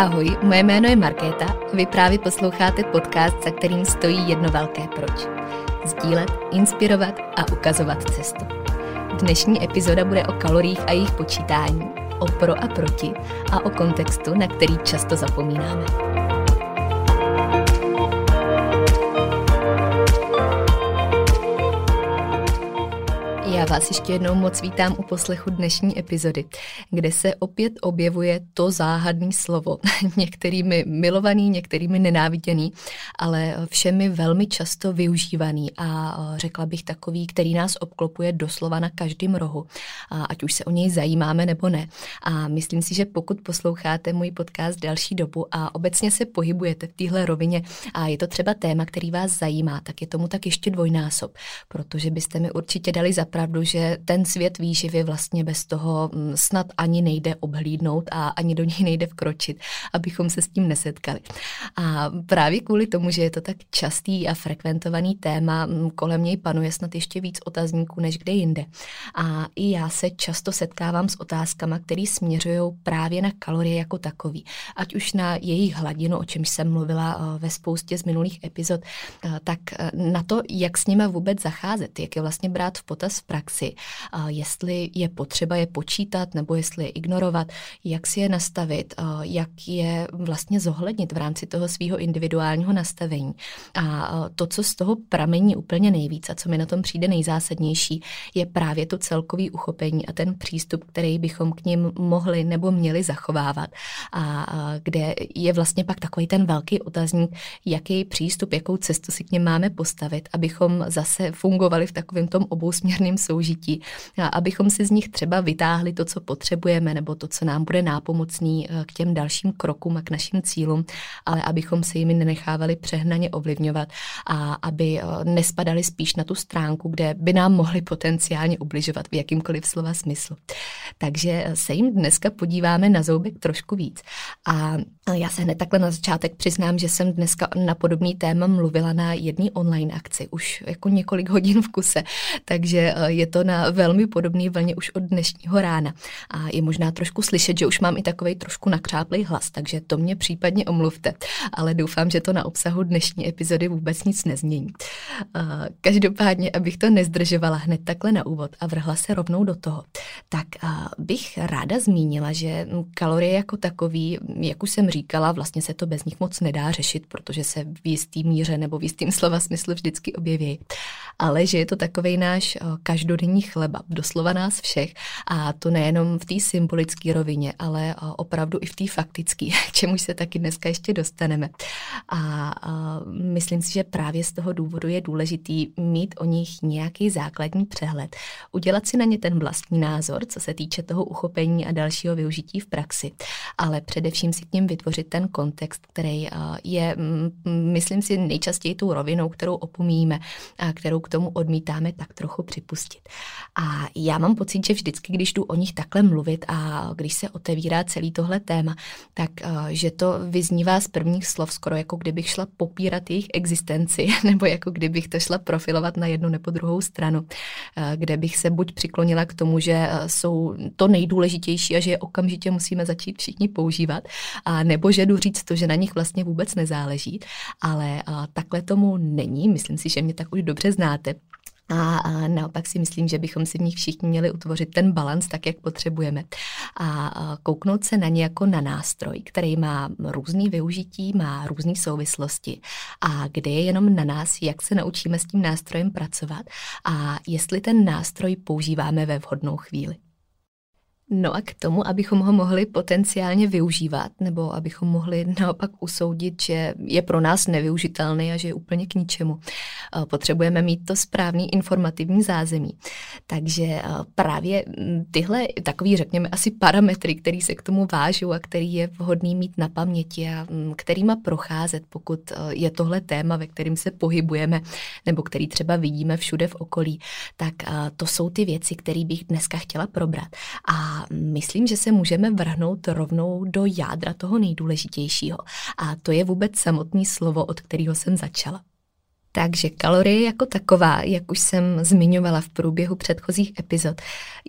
Ahoj, moje jméno je Markéta vy právě posloucháte podcast, za kterým stojí jedno velké proč. Sdílet, inspirovat a ukazovat cestu. Dnešní epizoda bude o kaloriích a jejich počítání, o pro a proti a o kontextu, na který často zapomínáme. Já vás ještě jednou moc vítám u poslechu dnešní epizody, kde se opět objevuje to záhadné slovo. některými milovaný, některými nenáviděný, ale všemi velmi často využívaný a řekla bych takový, který nás obklopuje doslova na každém rohu, ať už se o něj zajímáme nebo ne. A myslím si, že pokud posloucháte můj podcast další dobu a obecně se pohybujete v téhle rovině a je to třeba téma, který vás zajímá, tak je tomu tak ještě dvojnásob, protože byste mi určitě dali zapravdu pravdu, že ten svět výživy vlastně bez toho mm, snad ani nejde obhlídnout a ani do něj nejde vkročit, abychom se s tím nesetkali. A právě kvůli tomu, že je to tak častý a frekventovaný téma, mm, kolem něj panuje snad ještě víc otazníků než kde jinde. A i já se často setkávám s otázkama, které směřují právě na kalorie jako takový. Ať už na jejich hladinu, o čemž jsem mluvila eh, ve spoustě z minulých epizod, eh, tak eh, na to, jak s nimi vůbec zacházet, jak je vlastně brát v potaz v praxi, jestli je potřeba je počítat nebo jestli je ignorovat, jak si je nastavit, jak je vlastně zohlednit v rámci toho svého individuálního nastavení. A to, co z toho pramení úplně nejvíc a co mi na tom přijde nejzásadnější, je právě to celkový uchopení a ten přístup, který bychom k ním mohli nebo měli zachovávat. A kde je vlastně pak takový ten velký otazník, jaký přístup, jakou cestu si k něm máme postavit, abychom zase fungovali v takovém tom obousměrném soužití, abychom si z nich třeba vytáhli to, co potřebujeme, nebo to, co nám bude nápomocný eh, k těm dalším krokům a k našim cílům, ale abychom se jimi nenechávali přehnaně ovlivňovat a aby eh, nespadali spíš na tu stránku, kde by nám mohli potenciálně ubližovat v jakýmkoliv slova smyslu. Takže eh, se jim dneska podíváme na zoubek trošku víc. A já se hned takhle na začátek přiznám, že jsem dneska na podobný téma mluvila na jedné online akci, už jako několik hodin v kuse, takže to na velmi podobné vlně už od dnešního rána. A je možná trošku slyšet, že už mám i takový trošku nakřáplý hlas, takže to mě případně omluvte. Ale doufám, že to na obsahu dnešní epizody vůbec nic nezmění. Každopádně, abych to nezdržovala hned takhle na úvod a vrhla se rovnou do toho, tak bych ráda zmínila, že kalorie jako takový, jak už jsem říkala, vlastně se to bez nich moc nedá řešit, protože se v jistý míře nebo v jistým slova smyslu vždycky objeví. Ale že je to takový náš každý každodenní chleba, doslova nás všech. A to nejenom v té symbolické rovině, ale opravdu i v té faktické, k čemu se taky dneska ještě dostaneme. A, myslím si, že právě z toho důvodu je důležitý mít o nich nějaký základní přehled, udělat si na ně ten vlastní názor, co se týče toho uchopení a dalšího využití v praxi, ale především si k něm vytvořit ten kontext, který je, myslím si, nejčastěji tou rovinou, kterou opomíjíme a kterou k tomu odmítáme tak trochu připustit. A já mám pocit, že vždycky, když jdu o nich takhle mluvit a když se otevírá celý tohle téma, tak uh, že to vyznívá z prvních slov skoro jako kdybych šla popírat jejich existenci, nebo jako kdybych to šla profilovat na jednu nebo druhou stranu, uh, kde bych se buď přiklonila k tomu, že uh, jsou to nejdůležitější a že je okamžitě musíme začít všichni používat, a nebo že jdu říct to, že na nich vlastně vůbec nezáleží, ale takhle tomu není, myslím si, že mě tak už dobře znáte, a, a naopak si myslím, že bychom si v nich všichni měli utvořit ten balans tak, jak potřebujeme. A, a kouknout se na ně jako na nástroj, který má různý využití, má různé souvislosti a kde je jenom na nás, jak se naučíme s tím nástrojem pracovat a jestli ten nástroj používáme ve vhodnou chvíli. No a k tomu, abychom ho mohli potenciálně využívat, nebo abychom mohli naopak usoudit, že je pro nás nevyužitelný a že je úplně k ničemu, eh, potřebujeme mít to správný informativní zázemí. Takže eh, právě mm, tyhle takový, řekněme, asi parametry, který se k tomu vážou a který je vhodný mít na paměti a mm, kterýma procházet, pokud eh, je tohle téma, ve kterým se pohybujeme, nebo který třeba vidíme všude v okolí, tak to jsou ty věci, které bych dneska chtěla probrat. A myslím, že se můžeme vrhnout rovnou do jádra toho nejdůležitějšího. A to je vůbec samotný slovo, od kterého jsem začala. Takže kalorie jako taková, jak už jsem zmiňovala v průběhu předchozích epizod,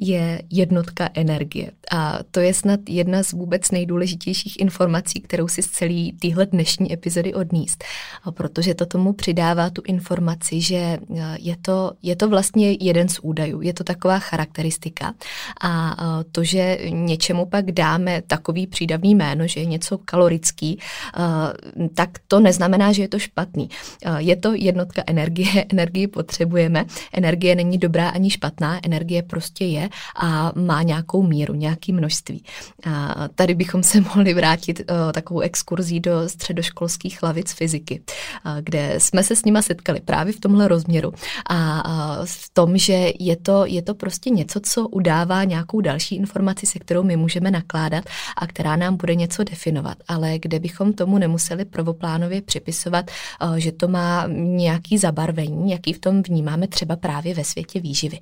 je jednotka energie. A to je snad jedna z vůbec nejdůležitějších informací, kterou si z celý téhle dnešní epizody odníst. A protože to tomu přidává tu informaci, že e, je to, je to vlastně jeden z údajů, je to taková charakteristika. A e, to, že něčemu pak dáme takový přídavný jméno, že je něco kalorický, e, tak to neznamená, že je to špatný. Je to jednotka energie, energii potřebujeme. Energie není dobrá ani špatná, energie prostě je a má nějakou míru, nějaký množství. A tady bychom se mohli vrátit uh, takovou exkurzí do středoškolských lavic fyziky, uh, kde jsme se s nima setkali právě v tomhle rozměru a uh, v tom, že je to, je to prostě něco, co udává nějakou další informaci, se kterou my můžeme nakládat a která nám bude něco definovat, ale kde bychom tomu nemuseli prvoplánově připisovat, že to má nějaký zabarvení, jaký v tom vnímáme třeba právě ve světě výživy.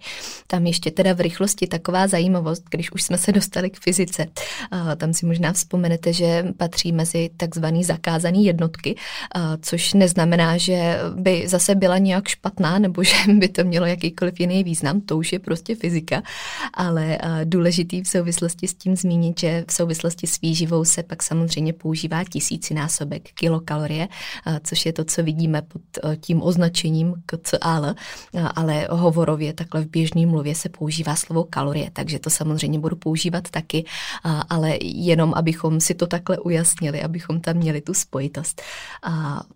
Tam ještě teda v rychlosti taková zajímavost, když už jsme se dostali k fyzice. Tam si možná vzpomenete, že patří mezi takzvaný zakázaný jednotky, což neznamená, že by zase byla nějak špatná nebo že by to mělo jakýkoliv jiný význam, to už je prostě fyzika, ale důležitý v souvislosti s tím zmínit, že v souvislosti s výživou se pak samozřejmě používá tisícinásobek kilokalorie, což je to, co vidíme pod tím označením KCAL, ale hovorově takhle v běžné mluvě se používá slovo kalorie, takže to samozřejmě budu používat taky, ale jenom abychom si to takhle ujasnili, abychom tam měli tu spojitost.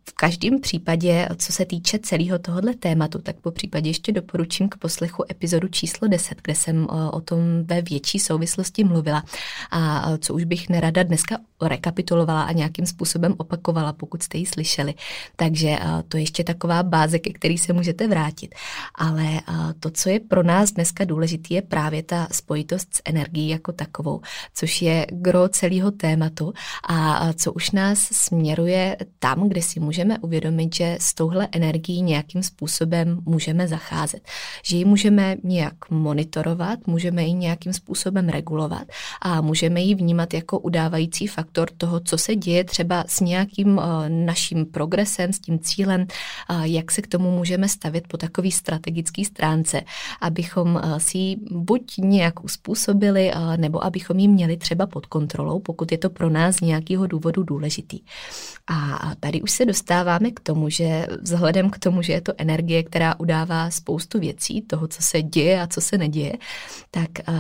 V každém případě, co se týče celého tohohle tématu, tak po případě ještě doporučím k poslechu epizodu číslo 10, kde jsem o tom ve větší souvislosti mluvila a co už bych nerada dneska rekapitulovala a nějakým způsobem opakovala, pokud jste ji slyšeli. Takže to je ještě taková báze, ke který se můžete vrátit. Ale to, co je pro nás dneska důležité, je právě ta spojitost s energií jako takovou, což je gro celého tématu a co už nás směruje tam, kde si můžeme uvědomit, že s touhle energií nějakým způsobem můžeme zacházet. Že ji můžeme nějak monitorovat, můžeme ji nějakým způsobem regulovat a můžeme ji vnímat jako udávající faktor toho, co se děje třeba s nějakým naším progresem, s tím cílem, jak se k tomu můžeme stavit po takový strategický stránce, abychom eh, si ji buď nějak uspůsobili, eh, nebo abychom ji měli třeba pod kontrolou, pokud je to pro nás nějakého důvodu důležitý. A tady už se dostáváme k tomu, že vzhledem k tomu, že je to energie, která udává spoustu věcí, toho, co se děje a co se neděje, tak eh,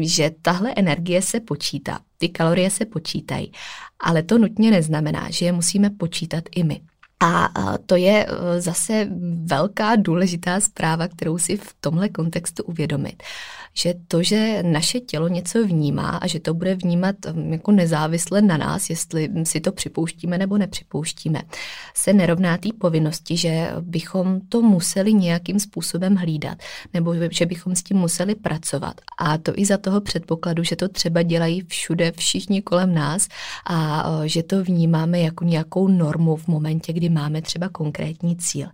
že tahle energie se počítá. Ty kalorie se počítají, ale to nutně neznamená, že je musíme počítat i my. A to je e, zase velká důležitá zpráva, kterou si v tomhle kontextu uvědomit že to, že naše tělo něco vnímá a že to bude vnímat um, jako nezávisle na nás, jestli si to připouštíme nebo nepřipouštíme, se nerovná té povinnosti, že bychom to museli nějakým způsobem hlídat nebo že bychom s tím museli pracovat. A to i za toho předpokladu, že to třeba dělají všude všichni kolem nás a že to vnímáme jako nějakou normu v momentě, kdy máme třeba konkrétní cíl.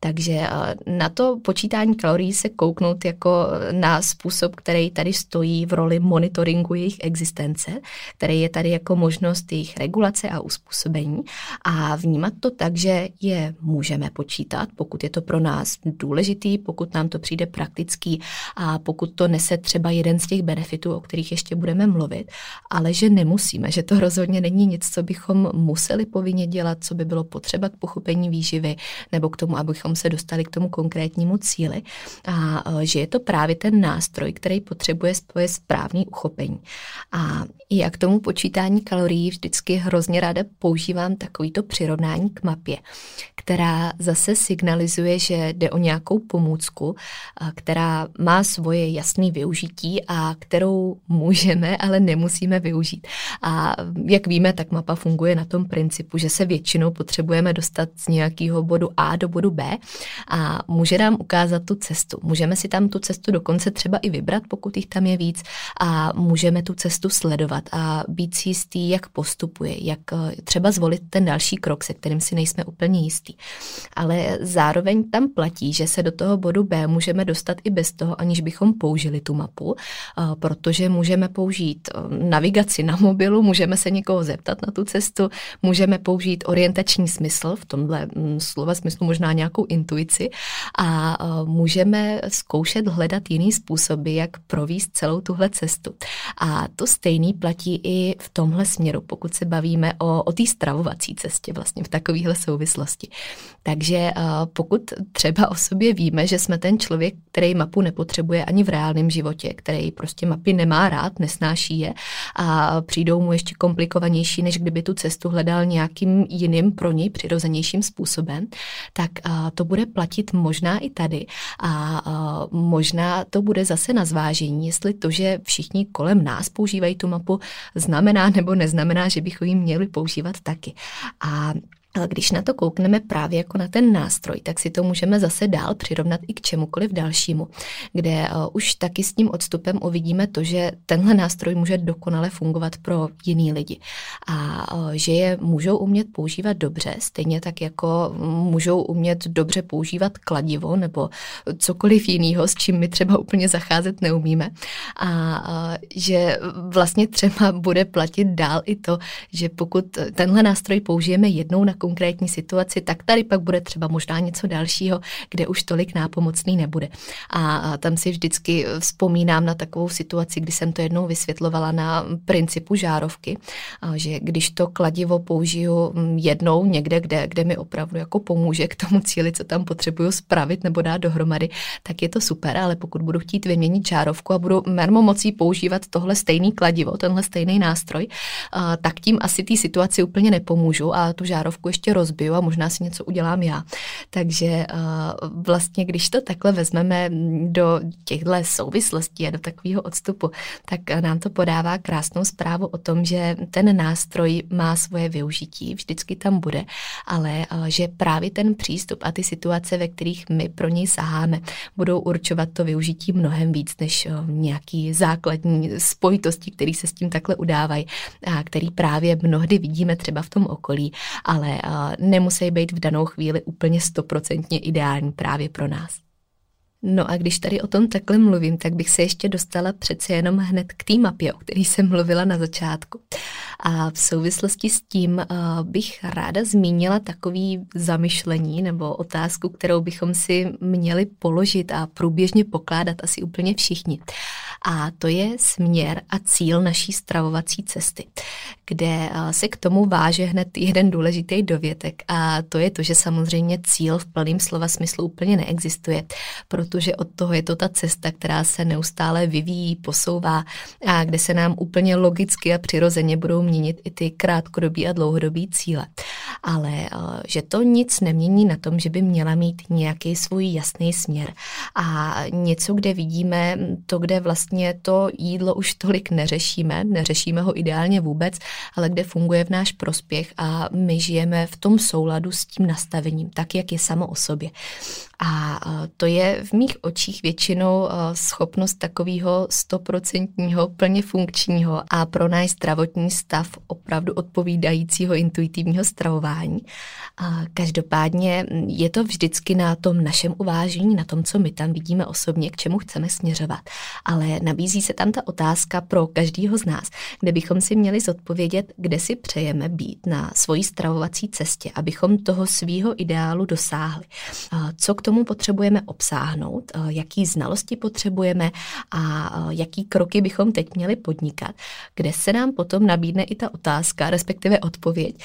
Takže na to počítání kalorií se kouknout jako na způsob, způsob, který tady stojí v roli monitoringu jejich existence, který je tady jako možnost jejich regulace a uspůsobení. A vnímat to tak, že je můžeme počítat, pokud je to pro nás důležitý, pokud nám to přijde praktický a pokud to nese třeba jeden z těch benefitů, o kterých ještě budeme mluvit, ale že nemusíme, že to rozhodně není nic, co bychom museli povinně dělat, co by bylo potřeba k pochopení výživy nebo k tomu, abychom abychom se dostali k tomu konkrétnímu cíli. A že je to právě ten nástroj, který potřebuje spoje správný uchopení. A já k tomu počítání kalorií vždycky hrozně ráda používám takovýto přirovnání k mapě, která zase signalizuje, že jde o nějakou pomůcku, která má svoje jasné využití a kterou můžeme, ale nemusíme využít. A jak víme, tak mapa funguje na tom principu, že se většinou potřebujeme dostat z nějakého bodu A do bodu B a může nám ukázat tu cestu. Můžeme si tam tu cestu dokonce třeba i vybrat, pokud jich tam je víc a můžeme tu cestu sledovat a být si jistý, jak postupuje, jak eh, třeba zvolit ten další krok, se kterým si nejsme úplně jistý. Ale zároveň tam platí, že se do toho bodu B můžeme dostat i bez toho, aniž bychom použili tu mapu, eh, protože můžeme použít eh, navigaci na mobilu, můžeme se někoho zeptat na tu cestu, můžeme použít orientační smysl, v tomhle mm, slova smyslu možná nějakou intuici a můžeme zkoušet hledat jiný způsoby, jak províst celou tuhle cestu. A to stejný platí i v tomhle směru, pokud se bavíme o, o té stravovací cestě vlastně v takovéhle souvislosti. Takže pokud třeba o sobě víme, že jsme ten člověk, který mapu nepotřebuje ani v reálném životě, který prostě mapy nemá rád, nesnáší je a přijdou mu ještě komplikovanější, než kdyby tu cestu hledal nějakým jiným pro něj přirozenějším způsobem, tak to bude platit možná i tady a možná to bude zase na zvážení, jestli to, že všichni kolem nás používají tu mapu, znamená nebo neznamená, že bychom ji měli používat taky. A ale když na to koukneme právě jako na ten nástroj, tak si to můžeme zase dál přirovnat i k čemukoliv dalšímu, kde uh, už taky s tím odstupem uvidíme to, že tenhle nástroj může dokonale fungovat pro jiný lidi. A uh, že je můžou umět používat dobře, stejně tak jako můžou umět dobře používat kladivo nebo cokoliv jiného, s čím my třeba úplně zacházet neumíme. A uh, že vlastně třeba bude platit dál i to, že pokud tenhle nástroj použijeme jednou na konkrétní situaci, tak tady pak bude třeba možná něco dalšího, kde už tolik nápomocný nebude. A tam si vždycky vzpomínám na takovou situaci, kdy jsem to jednou vysvětlovala na principu žárovky, že když to kladivo použiju mm, jednou někde, kde, kde mi opravdu jako pomůže k tomu cíli, co tam potřebuju spravit nebo dát dohromady, tak je to super, ale pokud budu chtít vyměnit žárovku a budu mermo mocí používat tohle stejný kladivo, tenhle stejný nástroj, tak tím asi té situaci úplně nepomůžu a tu žárovku ještě rozbiju a možná si něco udělám já. Takže uh, vlastně, když to takhle vezmeme do těchto souvislostí a do takového odstupu, tak nám to podává krásnou zprávu o tom, že ten nástroj má svoje využití, vždycky tam bude, ale uh, že právě ten přístup a ty situace, ve kterých my pro něj saháme, budou určovat to využití mnohem víc než uh, nějaký základní spojitosti, které se s tím takhle udávají a který právě mnohdy vidíme třeba v tom okolí, ale nemusí být v danou chvíli úplně stoprocentně ideální právě pro nás. No a když tady o tom takhle mluvím, tak bych se ještě dostala přece jenom hned k té mapě, o který jsem mluvila na začátku. A v souvislosti s tím uh, bych ráda zmínila takový zamyšlení nebo otázku, kterou bychom si měli položit a průběžně pokládat asi úplně všichni. A to je směr a cíl naší stravovací cesty, kde uh, se k tomu váže hned jeden důležitý dovětek a to je to, že samozřejmě cíl v plném slova smyslu úplně neexistuje, protože od toho je to ta cesta, která se neustále vyvíjí, posouvá a kde se nám úplně logicky a přirozeně budou měnit i ty krátkodobí a dlouhodobí cíle. Ale eh, že to nic nemění na tom, že by měla mít nějaký svůj jasný směr a něco, kde vidíme to, kde vlastně to jídlo už tolik neřešíme, neřešíme ho ideálně vůbec, ale kde funguje v náš prospěch a my žijeme v tom souladu s tím nastavením, tak, jak je samo o sobě. A to je v mých očích většinou schopnost takového stoprocentního, plně funkčního a pro náš zdravotní stav opravdu odpovídajícího intuitivního stravování. Každopádně je to vždycky na tom našem uvážení, na tom, co my tam vidíme osobně, k čemu chceme směřovat. Ale nabízí se tam ta otázka pro každého z nás, kde bychom si měli zodpovědět, kde si přejeme být na svojí stravovací cestě, abychom toho svýho ideálu dosáhli. Co k tomu potřebujeme obsáhnout, jaký znalosti potřebujeme a jaký kroky bychom teď měli podnikat, kde se nám potom nabídne i ta otázka, respektive odpověď,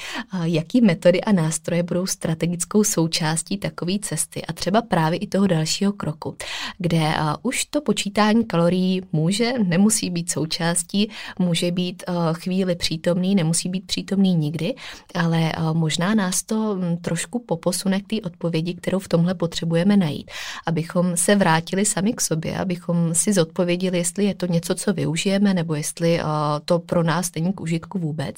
jaký metody a nástroje budou strategickou součástí takové cesty a třeba právě i toho dalšího kroku, kde už to počítání kalorií může, nemusí být součástí, může být chvíli přítomný, nemusí být přítomný nikdy, ale možná nás to trošku poposune k té odpovědi, kterou v tomhle potřebujeme najít, abychom se vrátili sami k sobě, abychom si zodpověděli, jestli je to něco, co využijeme, nebo jestli to pro nás není k užitku vůbec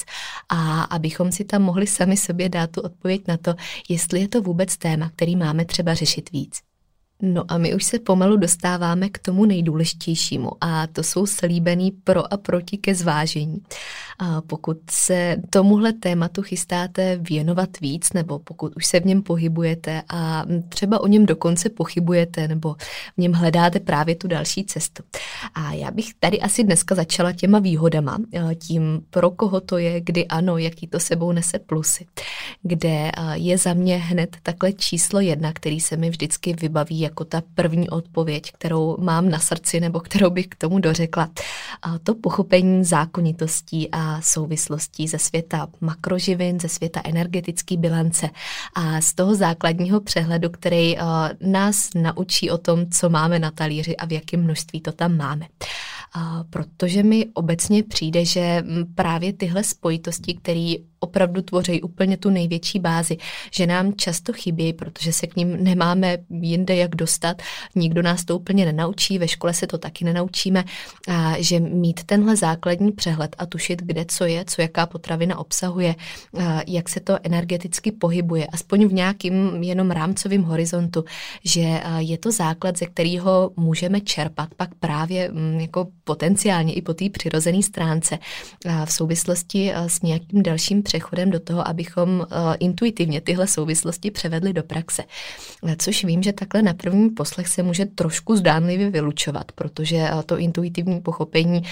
a abychom si tam mohli sami sobě dát tu odpověď na to, jestli je to vůbec téma, který máme třeba řešit víc. No a my už se pomalu dostáváme k tomu nejdůležitějšímu a to jsou slíbený pro a proti ke zvážení. A pokud se tomuhle tématu chystáte věnovat víc, nebo pokud už se v něm pohybujete a třeba o něm dokonce pochybujete, nebo v něm hledáte právě tu další cestu. A já bych tady asi dneska začala těma výhodama, tím pro koho to je, kdy ano, jaký to sebou nese plusy, kde je za mě hned takhle číslo jedna, který se mi vždycky vybaví jako ta první odpověď, kterou mám na srdci nebo kterou bych k tomu dořekla. A to pochopení zákonitostí a souvislostí ze světa makroživin, ze světa energetické bilance a z toho základního přehledu, který nás naučí o tom, co máme na talíři a v jakém množství to tam máme protože mi obecně přijde, že právě tyhle spojitosti, které opravdu tvoří úplně tu největší bázi, že nám často chybí, protože se k ním nemáme jinde jak dostat, nikdo nás to úplně nenaučí, ve škole se to taky nenaučíme, a že mít tenhle základní přehled a tušit, kde co je, co jaká potravina obsahuje, a jak se to energeticky pohybuje, aspoň v nějakým jenom rámcovém horizontu, že je to základ, ze kterého můžeme čerpat pak právě jako potenciálně i po té přirozené stránce v souvislosti s nějakým dalším přechodem do toho, abychom intuitivně tyhle souvislosti převedli do praxe. Což vím, že takhle na první poslech se může trošku zdánlivě vylučovat, protože to intuitivní pochopení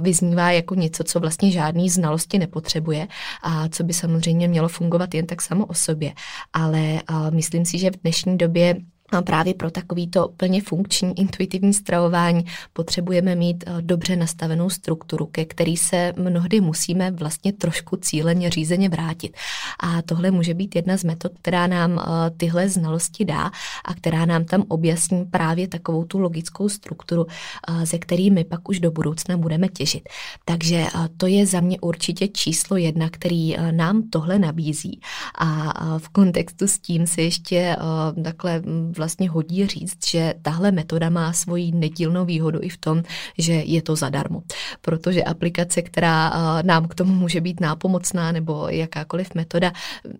vyznívá jako něco, co vlastně žádný znalosti nepotřebuje a co by samozřejmě mělo fungovat jen tak samo o sobě. Ale myslím si, že v dnešní době a právě pro takovýto plně funkční intuitivní stravování potřebujeme mít eh, dobře nastavenou strukturu, ke který se mnohdy musíme vlastně trošku cíleně řízeně vrátit. A tohle může být jedna z metod, která nám eh, tyhle znalosti dá a která nám tam objasní právě takovou tu logickou strukturu, eh, ze který my pak už do budoucna budeme těžit. Takže to je za mě určitě číslo jedna, který nám tohle nabízí. A v kontextu s tím se ještě takhle vlastně hodí říct, že tahle metoda má svoji nedílnou výhodu i v tom, že je to zadarmo. Protože aplikace, která nám k tomu může být nápomocná nebo jakákoliv metoda,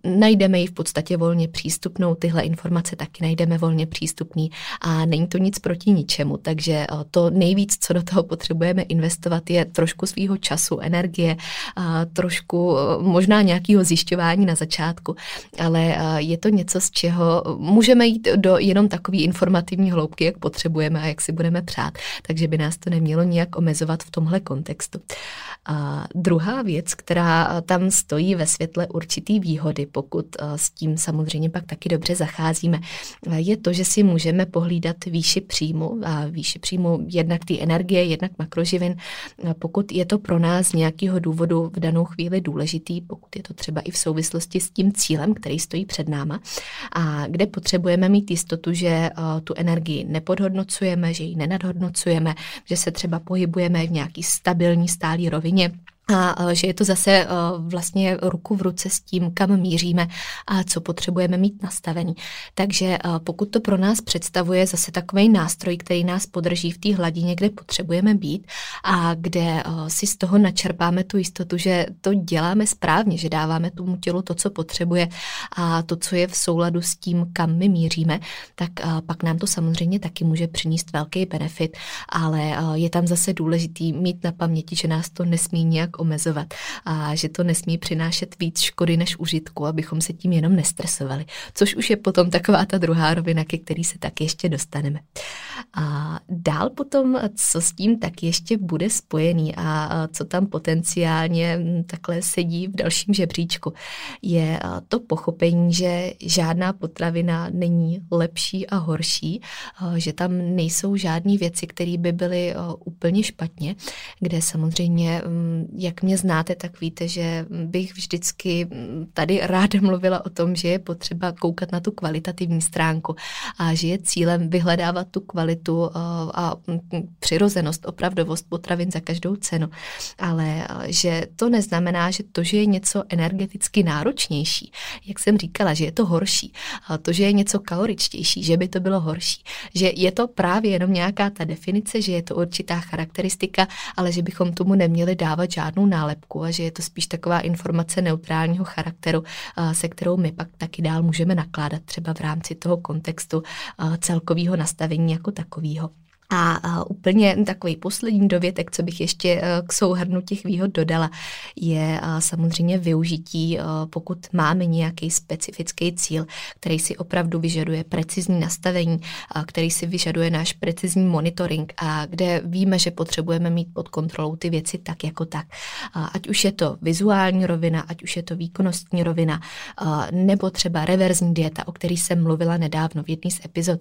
najdeme ji v podstatě volně přístupnou, tyhle informace taky najdeme volně přístupný a není to nic proti ničemu, takže to nejvíc, co do toho potřebujeme investovat, je trošku svýho času, energie, trošku možná nějakého zjišťování na začátku, ale je to něco, z čeho můžeme jít do jenom takový informativní hloubky, jak potřebujeme a jak si budeme přát, takže by nás to nemělo nijak omezovat v tomhle kontextu. A druhá věc, která tam stojí ve světle určitý výhody, pokud s tím samozřejmě pak taky dobře zacházíme, je to, že si můžeme pohlídat výši příjmu a výši příjmu jednak té energie, jednak makroživin, pokud je to pro nás z nějakého důvodu v danou chvíli důležitý, pokud je to třeba i v souvislosti s tím cílem, který stojí před náma a kde potřebujeme mít jistotu, že tu energii nepodhodnocujeme, že ji nenadhodnocujeme, že se třeba pohybujeme v nějaký stabilní, stálý rovině nie. A že je to zase vlastně ruku v ruce s tím, kam míříme a co potřebujeme mít nastavený. Takže pokud to pro nás představuje zase takový nástroj, který nás podrží v té hladině, kde potřebujeme být a kde si z toho načerpáme tu jistotu, že to děláme správně, že dáváme tomu tělu to, co potřebuje a to, co je v souladu s tím, kam my míříme, tak pak nám to samozřejmě taky může přinést velký benefit, ale je tam zase důležitý mít na paměti, že nás to nesmí nějak nějak omezovat a že to nesmí přinášet víc škody než užitku, abychom se tím jenom nestresovali. Což už je potom taková ta druhá rovina, ke který se tak ještě dostaneme. A dál potom, co s tím tak ještě bude spojený a co tam potenciálně takhle sedí v dalším žebříčku, je to pochopení, že žádná potravina není lepší a horší, že tam nejsou žádné věci, které by byly úplně špatně, kde samozřejmě, jak mě znáte, tak víte, že bych vždycky tady ráda mluvila o tom, že je potřeba koukat na tu kvalitativní stránku a že je cílem vyhledávat tu kvalitu a přirozenost, opravdovost potravin za každou cenu. Ale že to neznamená, že to, že je něco energeticky náročnější, jak jsem říkala, že je to horší, to, že je něco kaloričtější, že by to bylo horší, že je to právě jenom nějaká ta definice, že je to určitá charakteristika, ale že bychom tomu neměli dávat žádnou nálepku a že je to spíš taková informace neutrálního charakteru, se kterou my pak taky dál můžeme nakládat třeba v rámci toho kontextu celkového nastavení jako takového. A úplně takový poslední dovětek, co bych ještě e, k souhrnu těch výhod dodala, je samozřejmě využití, e, pokud máme nějaký specifický cíl, který si opravdu vyžaduje precizní nastavení, který si vyžaduje náš precizní monitoring a kde víme, že potřebujeme mít pod kontrolou ty věci tak jako tak. Ať už je to vizuální rovina, ať už je to výkonnostní rovina, nebo třeba reverzní dieta, o který jsem mluvila nedávno v jedné z epizod,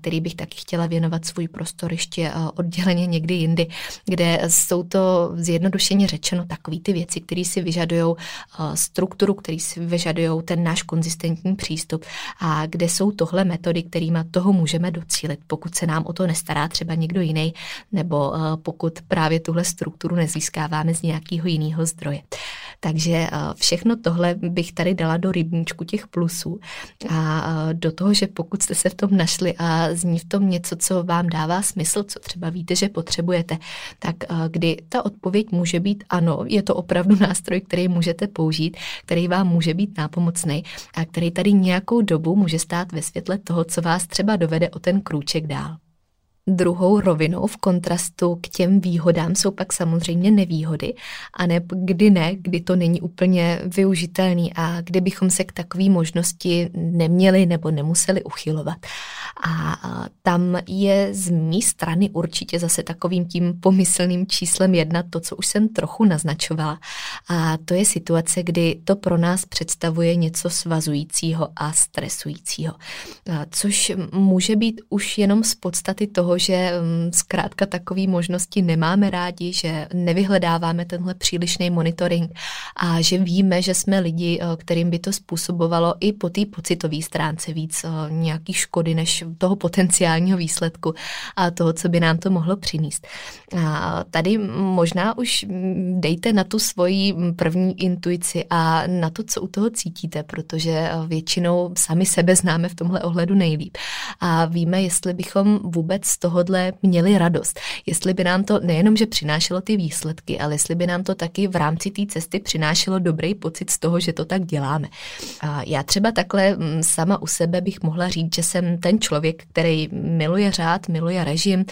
který bych taky chtěla věnovat svůj prostor prostor ještě eh, odděleně někdy jindy, kde jsou to zjednodušeně řečeno takové ty věci, které si vyžadují eh, strukturu, které si vyžadují ten náš konzistentní přístup a kde jsou tohle metody, kterými toho můžeme docílit, pokud se nám o to nestará třeba někdo jiný, nebo eh, pokud právě tuhle strukturu nezískáváme z nějakého jiného zdroje. Takže všechno tohle bych tady dala do rybníčku těch plusů a do toho, že pokud jste se v tom našli a zní v tom něco, co vám dává smysl, co třeba víte, že potřebujete, tak kdy ta odpověď může být ano, je to opravdu nástroj, který můžete použít, který vám může být nápomocný a který tady nějakou dobu může stát ve světle toho, co vás třeba dovede o ten krůček dál. Druhou rovinou v kontrastu k těm výhodám jsou pak samozřejmě nevýhody, a ne kdy ne, kdy to není úplně využitelný a kdy bychom se k takové možnosti neměli nebo nemuseli uchylovat. A tam je z mé strany určitě zase takovým tím pomyslným číslem jedna to, co už jsem trochu naznačovala. A to je situace, kdy to pro nás představuje něco svazujícího a stresujícího. Což může být už jenom z podstaty toho, že mm, zkrátka takové možnosti nemáme rádi, že nevyhledáváme tenhle přílišný monitoring a že víme, že jsme lidi, eh, kterým by to způsobovalo i po té pocitové stránce víc eh, nějaký škody než toho potenciálního výsledku a toho, co by nám to mohlo přinést. A tady možná už dejte na tu svoji první intuici a na to, co u toho cítíte, protože eh, většinou sami sebe známe v tomhle ohledu nejlíp. A víme, jestli bychom vůbec tohodle měli radost. Jestli by nám to nejenom, že přinášelo ty výsledky, ale jestli by nám to taky v rámci té cesty přinášelo dobrý pocit z toho, že to tak děláme. A já třeba takhle mm, sama u sebe bych mohla říct, že jsem ten člověk, který miluje řád, miluje režim,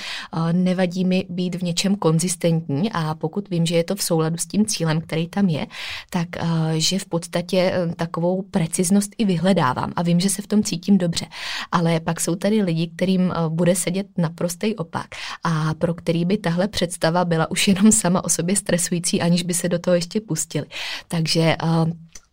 nevadí mi být v něčem konzistentní a pokud vím, že je to v souladu s tím cílem, který tam je, tak že v podstatě e, takovou preciznost i vyhledávám a vím, že se v tom cítím dobře. Ale pak jsou tady lidi, kterým e, bude sedět na naprostý opak a pro který by tahle představa byla už jenom sama o sobě stresující, aniž by se do toho ještě pustili. Takže uh,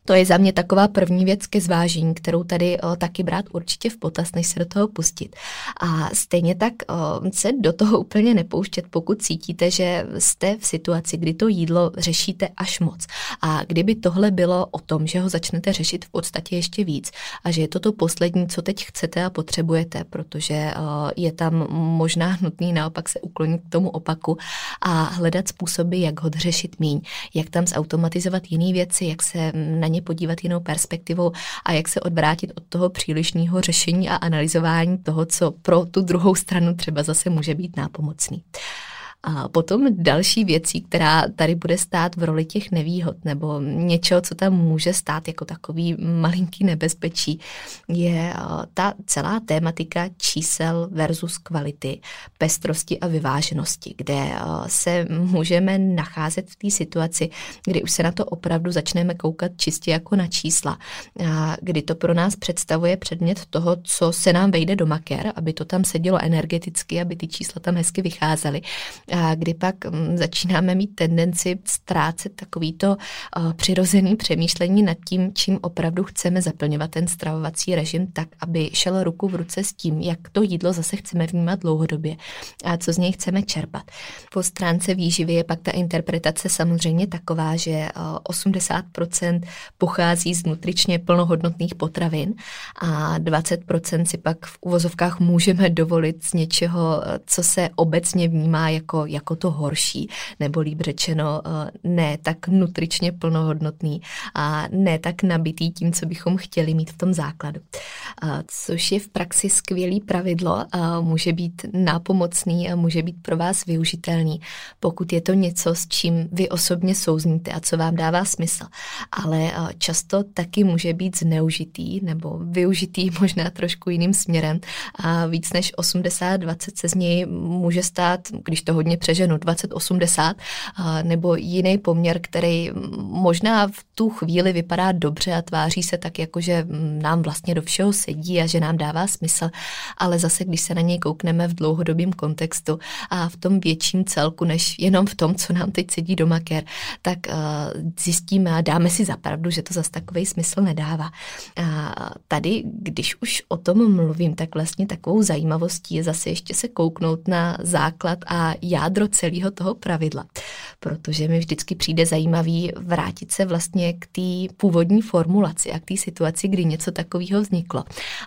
to je za mě taková první věc ke zvážení, kterou tady o, taky brát určitě v potaz, než se do toho pustit. A stejně tak o, se do toho úplně nepouštět, pokud cítíte, že jste v situaci, kdy to jídlo řešíte až moc. A kdyby tohle bylo o tom, že ho začnete řešit v podstatě ještě víc a že je to to poslední, co teď chcete a potřebujete, protože o, je tam možná nutný naopak se uklonit k tomu opaku a hledat způsoby, jak ho řešit míň, jak tam zautomatizovat jiné věci, jak se na ně ně podívat jinou perspektivou a jak se odvrátit od toho přílišného řešení a analyzování toho, co pro tu druhou stranu třeba zase může být nápomocný. A potom další věcí, která tady bude stát v roli těch nevýhod nebo něčeho, co tam může stát jako takový malinký nebezpečí, je ta celá tématika čísel versus kvality, pestrosti a vyváženosti, kde se můžeme nacházet v té situaci, kdy už se na to opravdu začneme koukat čistě jako na čísla, kdy to pro nás představuje předmět toho, co se nám vejde do maker, aby to tam sedělo energeticky, aby ty čísla tam hezky vycházely kdy pak mm, začínáme mít tendenci ztrácet takovýto přirozený přemýšlení nad tím, čím opravdu chceme zaplňovat ten stravovací režim tak, aby šel ruku v ruce s tím, jak to jídlo zase chceme vnímat dlouhodobě a co z něj chceme čerpat. Po stránce výživy je pak ta interpretace samozřejmě taková, že 80% pochází z nutričně plnohodnotných potravin a 20% si pak v uvozovkách můžeme dovolit z něčeho, co se obecně vnímá jako jako to horší, nebo líp řečeno eh, ne tak nutričně plnohodnotný a ne tak nabitý tím, co bychom chtěli mít v tom základu. Což je v praxi skvělý pravidlo, a může být nápomocný a může být pro vás využitelný, pokud je to něco, s čím vy osobně souzníte a co vám dává smysl. Ale eh, často taky může být zneužitý nebo využitý možná trošku jiným směrem a víc než 80-20 se z něj může stát, když to hodně přeženu 2080, nebo jiný poměr, který možná v tu chvíli vypadá dobře a tváří se tak, jako že nám vlastně do všeho sedí a že nám dává smysl, ale zase, když se na něj koukneme v dlouhodobém kontextu a v tom větším celku, než jenom v tom, co nám teď sedí do maker, tak zjistíme a dáme si zapravdu, že to zase takový smysl nedává. A tady, když už o tom mluvím, tak vlastně takovou zajímavostí je zase ještě se kouknout na základ a jádro jádro celého toho pravidla. Protože mi vždycky přijde zajímavý vrátit se vlastně k té původní formulaci a k té situaci, kdy něco takového vzniklo.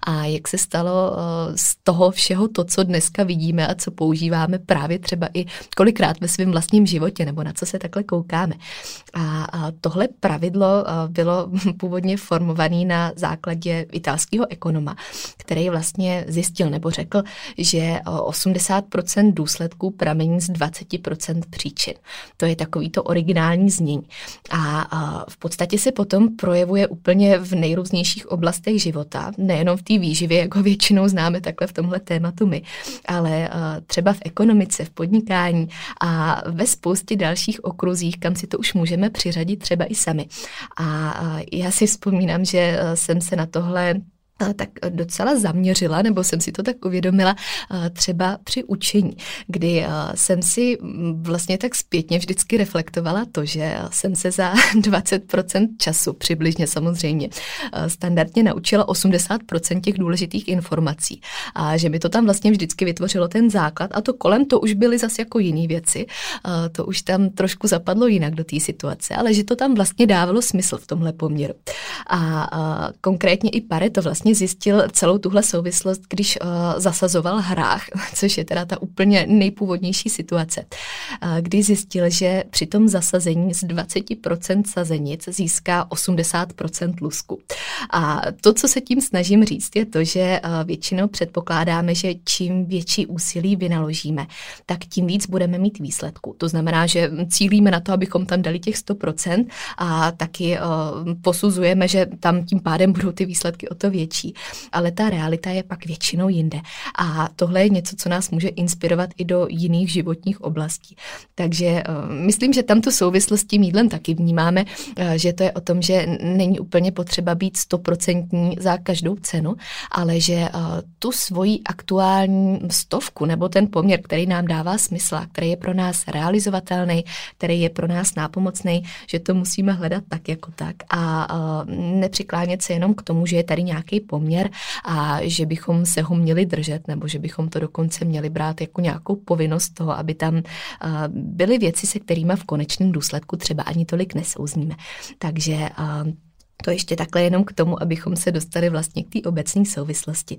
A jak se stalo eh, z toho všeho to, co dneska vidíme a co používáme právě třeba i kolikrát ve svém vlastním životě, nebo na co se takhle koukáme. A, tohle pravidlo eh, bylo původně formované na základě italského ekonoma, který vlastně zjistil nebo řekl, že 80% eh, důsledků pramení z 20% příčin. To je takový to originální znění. A, v podstatě se potom projevuje úplně v nejrůznějších oblastech života, nejenom v té výživě, jak ho většinou známe takhle v tomhle tématu my, ale třeba v ekonomice, v podnikání a ve spoustě dalších okruzích, kam si to už můžeme přiřadit třeba i sami. A já si vzpomínám, že jsem se na tohle tak docela zaměřila, nebo jsem si to tak uvědomila třeba při učení, kdy jsem si vlastně tak zpětně vždycky reflektovala to, že jsem se za 20% času, přibližně samozřejmě, standardně naučila 80% těch důležitých informací. A že mi to tam vlastně vždycky vytvořilo ten základ a to kolem to už byly zase jako jiné věci. To už tam trošku zapadlo jinak do té situace, ale že to tam vlastně dávalo smysl v tomhle poměru. A konkrétně i Pareto vlastně vlastně zjistil celou tuhle souvislost, když uh, zasazoval hrách, což je teda ta úplně nejpůvodnější situace, uh, kdy zjistil, že při tom zasazení z 20% sazenic získá 80% lusku. A to, co se tím snažím říct, je to, že uh, většinou předpokládáme, že čím větší úsilí vynaložíme, tak tím víc budeme mít výsledku. To znamená, že cílíme na to, abychom tam dali těch 100% a taky uh, posuzujeme, že tam tím pádem budou ty výsledky o to větší větší, ale ta realita je pak většinou jinde. A tohle je něco, co nás může inspirovat i do jiných životních oblastí. Takže uh, myslím, že tam tu souvislost s tím jídlem taky vnímáme, uh, že to je o tom, že není úplně potřeba být stoprocentní za každou cenu, ale že uh, tu svoji aktuální stovku nebo ten poměr, který nám dává smysl a který je pro nás realizovatelný, který je pro nás nápomocný, že to musíme hledat tak jako tak a nepřiklánět se jenom k tomu, že je tady nějaký poměr a že bychom se ho měli držet nebo že bychom to dokonce měli brát jako nějakou povinnost toho, aby tam byly věci, se kterými v konečném důsledku třeba ani tolik nesouzníme. Takže To ještě takhle jenom k tomu, abychom se dostali vlastně k té obecné souvislosti.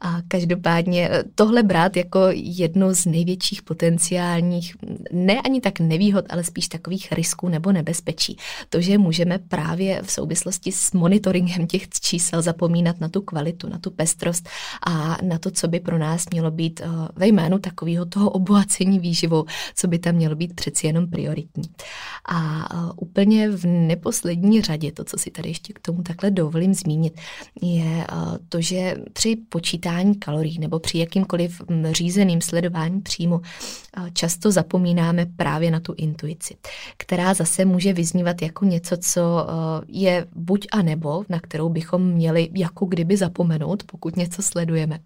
A každopádně eh, tohle brát jako jedno z největších potenciálních, ne ani tak nevýhod, ale spíš takových risků nebo nebezpečí. To, že můžeme právě v souvislosti s monitoringem těch čísel zapomínat na tu kvalitu, na tu pestrost a na to, co by pro nás mělo být eh, ve jménu takového toho obohacení výživou, co by tam mělo být přeci jenom prioritní. A eh, úplně v neposlední řadě, to, co si tady ještě k tomu takhle dovolím zmínit, je eh, to, že při počítání kalorií nebo při jakýmkoliv mm, řízeným sledování příjmu eh, často zapomínáme právě na tu intuici, která zase může vyznívat jako něco, co eh, je buď a nebo, na kterou bychom měli jako kdyby zapomenout, pokud něco sledujeme,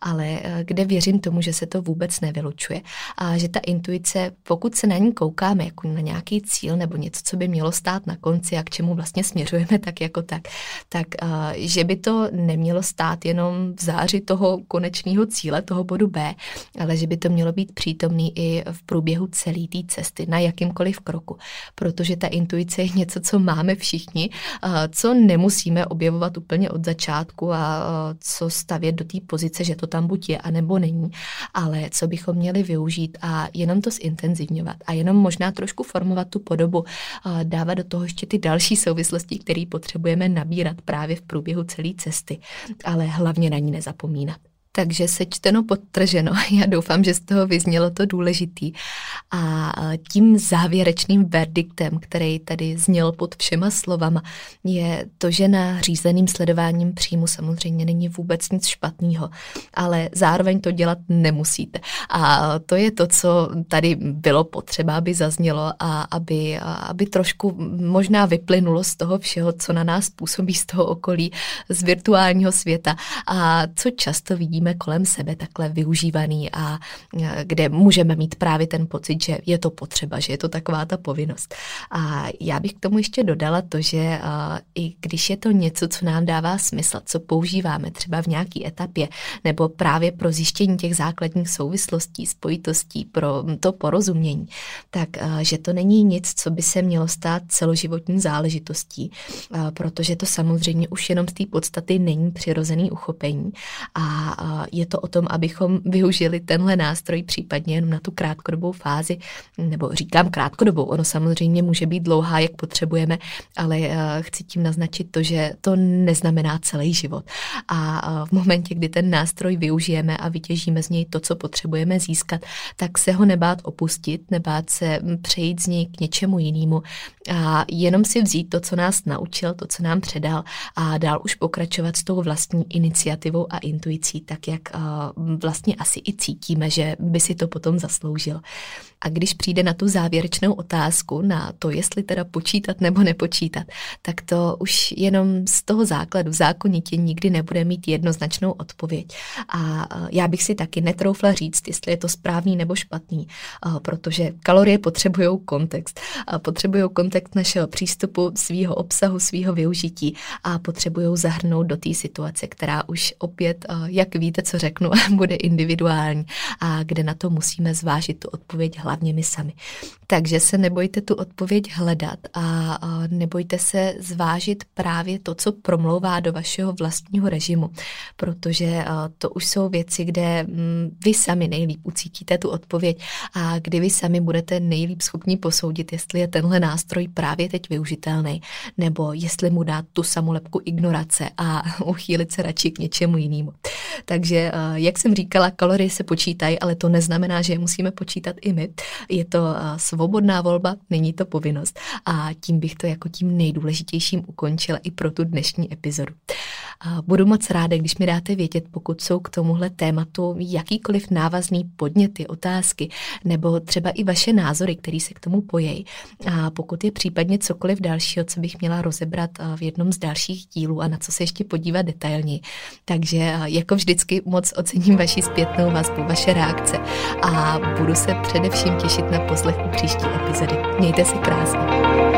ale kde věřím tomu, že se to vůbec nevylučuje a že ta intuice, pokud se na ní koukáme jako na nějaký cíl nebo něco, co by mělo stát na konci a k čemu vlastně směřujeme, tak jako tak, tak že by to nemělo stát jenom v záři toho konečného cíle, toho bodu B, ale že by to mělo být přítomný i v průběhu celé té cesty, na jakýmkoliv kroku. Protože ta intuice je něco, co máme všichni, co nemusíme objevovat úplně od začátku a co stavět do té pozice, že to tam buď je, anebo není, ale co bychom měli využít a jenom to zintenzivňovat. A jenom možná trošku formovat tu podobu, dávat do toho ještě ty další souvislosti, které potřebujeme nabírat právě v průběhu celé cesty, ale hlavně na ní nezapomínat. Takže sečteno, podtrženo. Já doufám, že z toho vyznělo to důležitý. A tím závěrečným verdiktem, který tady zněl pod všema slovama, je to, že na řízeným sledováním příjmu samozřejmě není vůbec nic špatného, ale zároveň to dělat nemusíte. A to je to, co tady bylo potřeba, aby zaznělo a aby, aby trošku možná vyplynulo z toho všeho, co na nás působí z toho okolí, z virtuálního světa a co často vidíme vidíme kolem sebe takhle využívaný a kde můžeme mít právě ten pocit, že je to potřeba, že je to taková ta povinnost. A já bych k tomu ještě dodala to, že i když je to něco, co nám dává smysl, co používáme třeba v nějaké etapě, nebo právě pro zjištění těch základních souvislostí, spojitostí, pro to porozumění, tak že to není nic, co by se mělo stát celoživotní záležitostí, protože to samozřejmě už jenom z té podstaty není přirozený uchopení a je to o tom, abychom využili tenhle nástroj případně jenom na tu krátkodobou fázi, nebo říkám krátkodobou, ono samozřejmě může být dlouhá, jak potřebujeme, ale eh, chci tím naznačit to, že to neznamená celý život. A eh, v momentě, kdy ten nástroj využijeme a vytěžíme z něj to, co potřebujeme získat, tak se ho nebát opustit, nebát se přejít z něj k něčemu jinému a jenom si vzít to, co nás naučil, to, co nám předal a dál už pokračovat s tou vlastní iniciativou a intuicí, tak jak vlastně asi i cítíme, že by si to potom zasloužil. A když přijde na tu závěrečnou otázku, na to, jestli teda počítat nebo nepočítat, tak to už jenom z toho základu zákonitě nikdy nebude mít jednoznačnou odpověď. A já bych si taky netroufla říct, jestli je to správný nebo špatný, protože kalorie potřebují kontext. Potřebují kontext našeho přístupu, svýho obsahu, svýho využití a potřebují zahrnout do té situace, která už opět, jak víte, co řeknu, bude individuální a kde na to musíme zvážit tu odpověď hlavně my sami. Takže se nebojte tu odpověď hledat a nebojte se zvážit právě to, co promlouvá do vašeho vlastního režimu, protože to už jsou věci, kde mm, vy sami nejlíp ucítíte tu odpověď a kdy vy sami budete nejlíp schopni posoudit, jestli je tenhle nástroj právě teď využitelný, nebo jestli mu dát tu samolepku ignorace a uchýlit se radši k něčemu jinému. Takže, jak jsem říkala, kalorie se počítají, ale to neznamená, že je musíme počítat i my. Je to svobodná volba, není to povinnost. A tím bych to jako tím nejdůležitějším ukončila i pro tu dnešní epizodu. Budu moc ráda, když mi dáte vědět, pokud jsou k tomuhle tématu jakýkoliv návazný podněty, otázky, nebo třeba i vaše názory, které se k tomu pojejí. A pokud je případně cokoliv dalšího, co bych měla rozebrat v jednom z dalších dílů a na co se ještě podívat detailněji. Takže jako vždycky moc ocením vaši zpětnou vazbu, vaše reakce a budu se především těšit na poslech u příští epizody. Mějte se krásně.